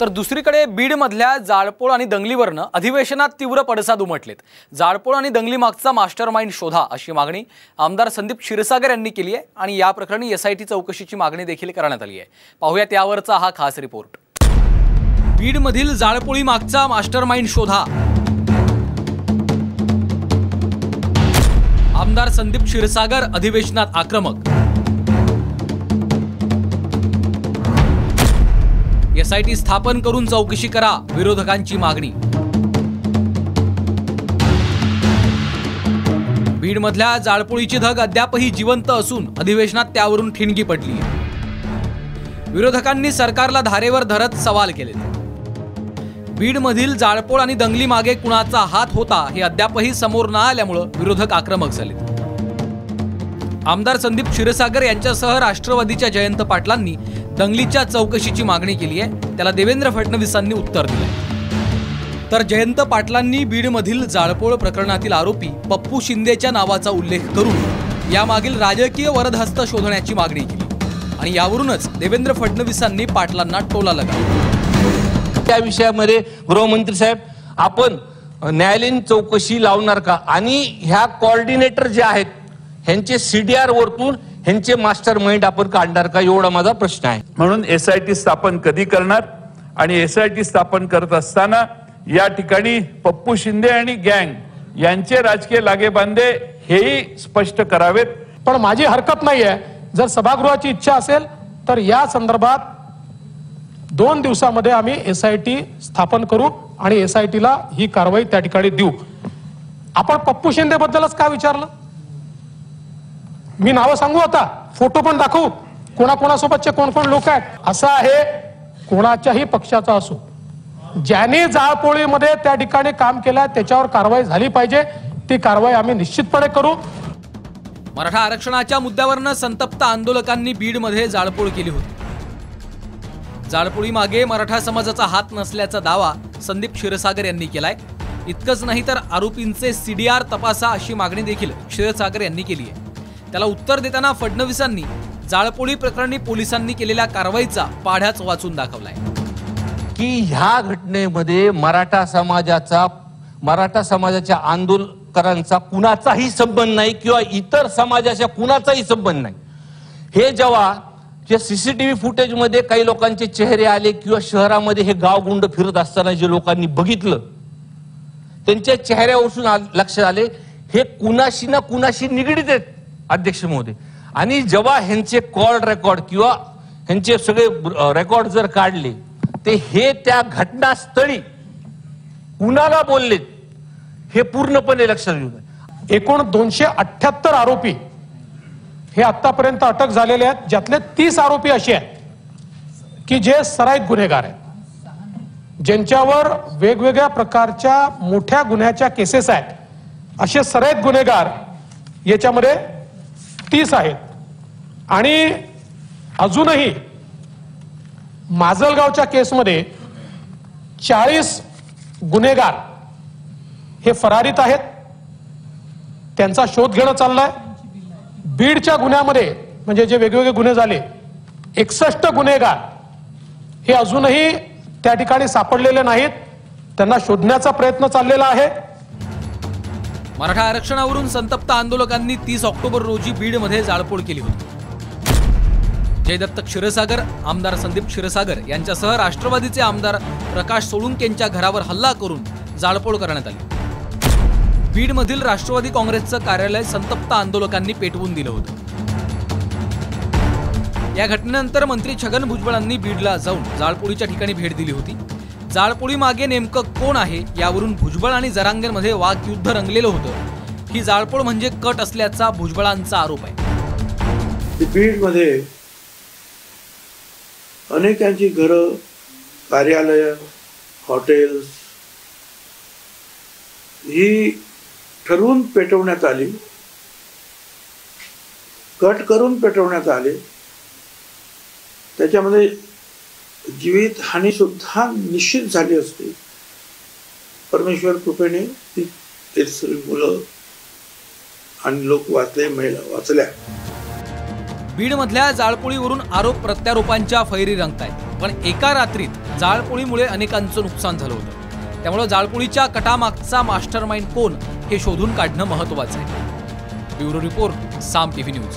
तर दुसरीकडे बीडमधल्या जाळपोळ आणि दंगलीवरनं अधिवेशनात तीव्र पडसाद उमटलेत. जाळपोळ आणि दंगली मागचा मास्टर माइंड शोधा अशी मागणी आमदार संदीप क्षीरसागर यांनी केली आहे आणि या प्रकरणी एसआयटी चौकशीची मागणी देखील करण्यात आली आहे. पाहूयात यावरचा हा खास रिपोर्ट. बीडमधील जाळपोळी मागचा मास्टर माइंड शोधा. आमदार संदीप क्षीरसागर अधिवेशनात आक्रमक एसआयटी स्थापन करून चौकशी करा विरोधकांची मागणी. बीडमधल्या जाळपोळीची धग अद्यापही जिवंत असून अधिवेशनात त्यावरून ठिणगी पडली. विरोधकांनी सरकारला धारेवर धरत सवाल केले बीडमधील जाळपोळ आणि दंगली मागे कुणाचा हात होता हे अद्यापही समोर न आल्यामुळं विरोधक आक्रमक झाले आमदार संदीप क्षीरसागर यांच्यासह राष्ट्रवादीच्या जयंत पाटलांनी दंगलीच्या चौकशीची मागणी केली आहे. त्याला देवेंद्र फडणवीसांनी उत्तर दिलं तर जयंत पाटलांनी बीडमधील जाळपोळ प्रकरणातील आरोपी पप्पू शिंदेच्या नावाचा उल्लेख करून यामागील राजकीय वरदहस्त शोधण्याची मागणी केली. आणि यावरूनच देवेंद्र फडणवीसांनी पाटलांना टोला लगावला. त्या विषयामध्ये गृहमंत्री साहेब आपण न्यायालयीन चौकशी लावणार का? आणि ह्या कॉर्डिनेटर जे आहेत ह्यांचे सीडीआर वरतून ह्यांचे मास्टर माइंड आपण काढणार का? एवढा माझा प्रश्न आहे. म्हणून एस आय टी स्थापन कधी करणार? आणि एस आय टी स्थापन करत असताना या ठिकाणी पप्पू शिंदे आणि गँग यांचे राजकीय लागेबांधे हेही स्पष्ट करावेत. पण माझी हरकत नाही आहे जर सभागृहाची इच्छा असेल तर या संदर्भात दोन दिवसामध्ये आम्ही एस आय टी स्थापन करू आणि एस आय टीला ही कारवाई त्या ठिकाणी देऊ. आपण पप्पू शिंदे बद्दलच का विचारलं? मी नावं सांगू आता? फोटो पण दाखवू? कोणाकोणासोबतचे कोण कोण लोक आहेत? असं आहे कोणाच्याही पक्षाचा असो. ज्याने जाळपोळीमध्ये त्या ठिकाणी काम केलं त्याच्यावर कारवाई झाली पाहिजे. ती कारवाई आम्ही निश्चितपणे करू. मराठा आरक्षणाच्या मुद्द्यावरनं संतप्त आंदोलकांनी बीडमध्ये जाळपोळ केली होती. जाळपोळी मागे मराठा समाजाचा हात नसल्याचा दावा संदीप क्षीरसागर यांनी केलाय. इतकंच नाही तर आरोपींचे सीडीआर तपासा अशी मागणी देखील क्षीरसागर यांनी केली आहे. त्याला उत्तर देताना फडणवीसांनी जाळपोळी प्रकरणी पोलिसांनी केलेल्या कारवाईचा पाढ्याच वाचून दाखवलाय. की ह्या घटनेमध्ये मराठा समाजाचा मराठा समाजाच्या आंदोलकरांचा कुणाचाही संबंध नाही किंवा इतर समाजाच्या कुणाचाही संबंध नाही. हे जेव्हा जे सीसीटीव्ही फुटेजमध्ये काही लोकांचे चेहरे आले किंवा शहरामध्ये हे गाव गुंड फिरत असताना जे लोकांनी बघितलं त्यांच्या चेहऱ्यावरून लक्षात आले हे कुणाशी ना कुणाशी निगडीत आहेत. अध्यक्ष महोदय. आणि जेव्हा ह्यांचे कॉल रेकॉर्ड किंवा ह्यांचे सगळे रेकॉर्ड जर काढले ते हे त्या घटनास्थळी कुणाला बोललेत हे पूर्णपणे लक्षात घेऊन एकूण दोनशे अठ्याहत्तर आरोपी हे आतापर्यंत अटक झालेले आहेत ज्यातले तीस आरोपी असे आहेत की जे सराईत गुन्हेगार आहेत. ज्यांच्यावर वेगवेगळ्या प्रकारच्या मोठ्या गुन्ह्याच्या केसेस आहेत असे सराईत गुन्हेगार याच्यामध्ये तीस आहेत. आणि अजूनही माजलगावच्या केसमध्ये चाळीस गुन्हेगार हे फरारीत आहेत. त्यांचा शोध घेणं चाललाय. बीडच्या गुन्ह्यामध्ये म्हणजे जे वेगवेगळे गुन्हे झाले एकसष्ट गुन्हेगार हे अजूनही त्या ठिकाणी सापडलेले नाहीत. त्यांना शोधण्याचा प्रयत्न चाललेला आहे. मराठा आरक्षणावरून संतप्त आंदोलकांनी तीस ऑक्टोबर रोजी बीडमध्ये जाळपोळ केली होती. जयदत्त क्षीरसागर आमदार संदीप क्षीरसागर यांच्यासह राष्ट्रवादीचे आमदार प्रकाश सोळुंक यांच्या घरावर हल्ला करून जाळपोळ करण्यात आली. बीडमधील राष्ट्रवादी काँग्रेसचं कार्यालय संतप्त आंदोलकांनी पेटवून दिलं होतं. या घटनेनंतर मंत्री छगन भुजबळांनी बीडला जाऊन जाळपोळीच्या ठिकाणी भेट दिली होती. जाळपोळी मागे नेमकं कोण आहे यावरून भुजबळ आणि जरांगेंमध्ये वाकयुद्ध रंगलेलं होतं. ही जाळपोळ म्हणजे कट असल्याचा भुजबळांचा आरोप आहे. बीडमध्ये अनेकांची घरं कार्यालय हॉटेल्स ही ठरवून पेटवण्यात आली. कट करून पेटवण्यात आले. त्याच्यामध्ये जीवित हानी सुद्धा निश्चित झाली असते. परमेश्वर कृपेने ती मुलं आणि लोक वाचले महिला वाचल्या. बीडमधल्या जाळपोळीवरून आरोप प्रत्यारोपांच्या फैरी रंगतायत. पण एका रात्रीत जाळपोळीमुळे अनेकांचं नुकसान झालं होतं. त्यामुळे जाळपोळीच्या कटामागचा मास्टर माइंड कोण हे शोधून काढणं महत्वाचं आहे. Bureau report Saam TV news.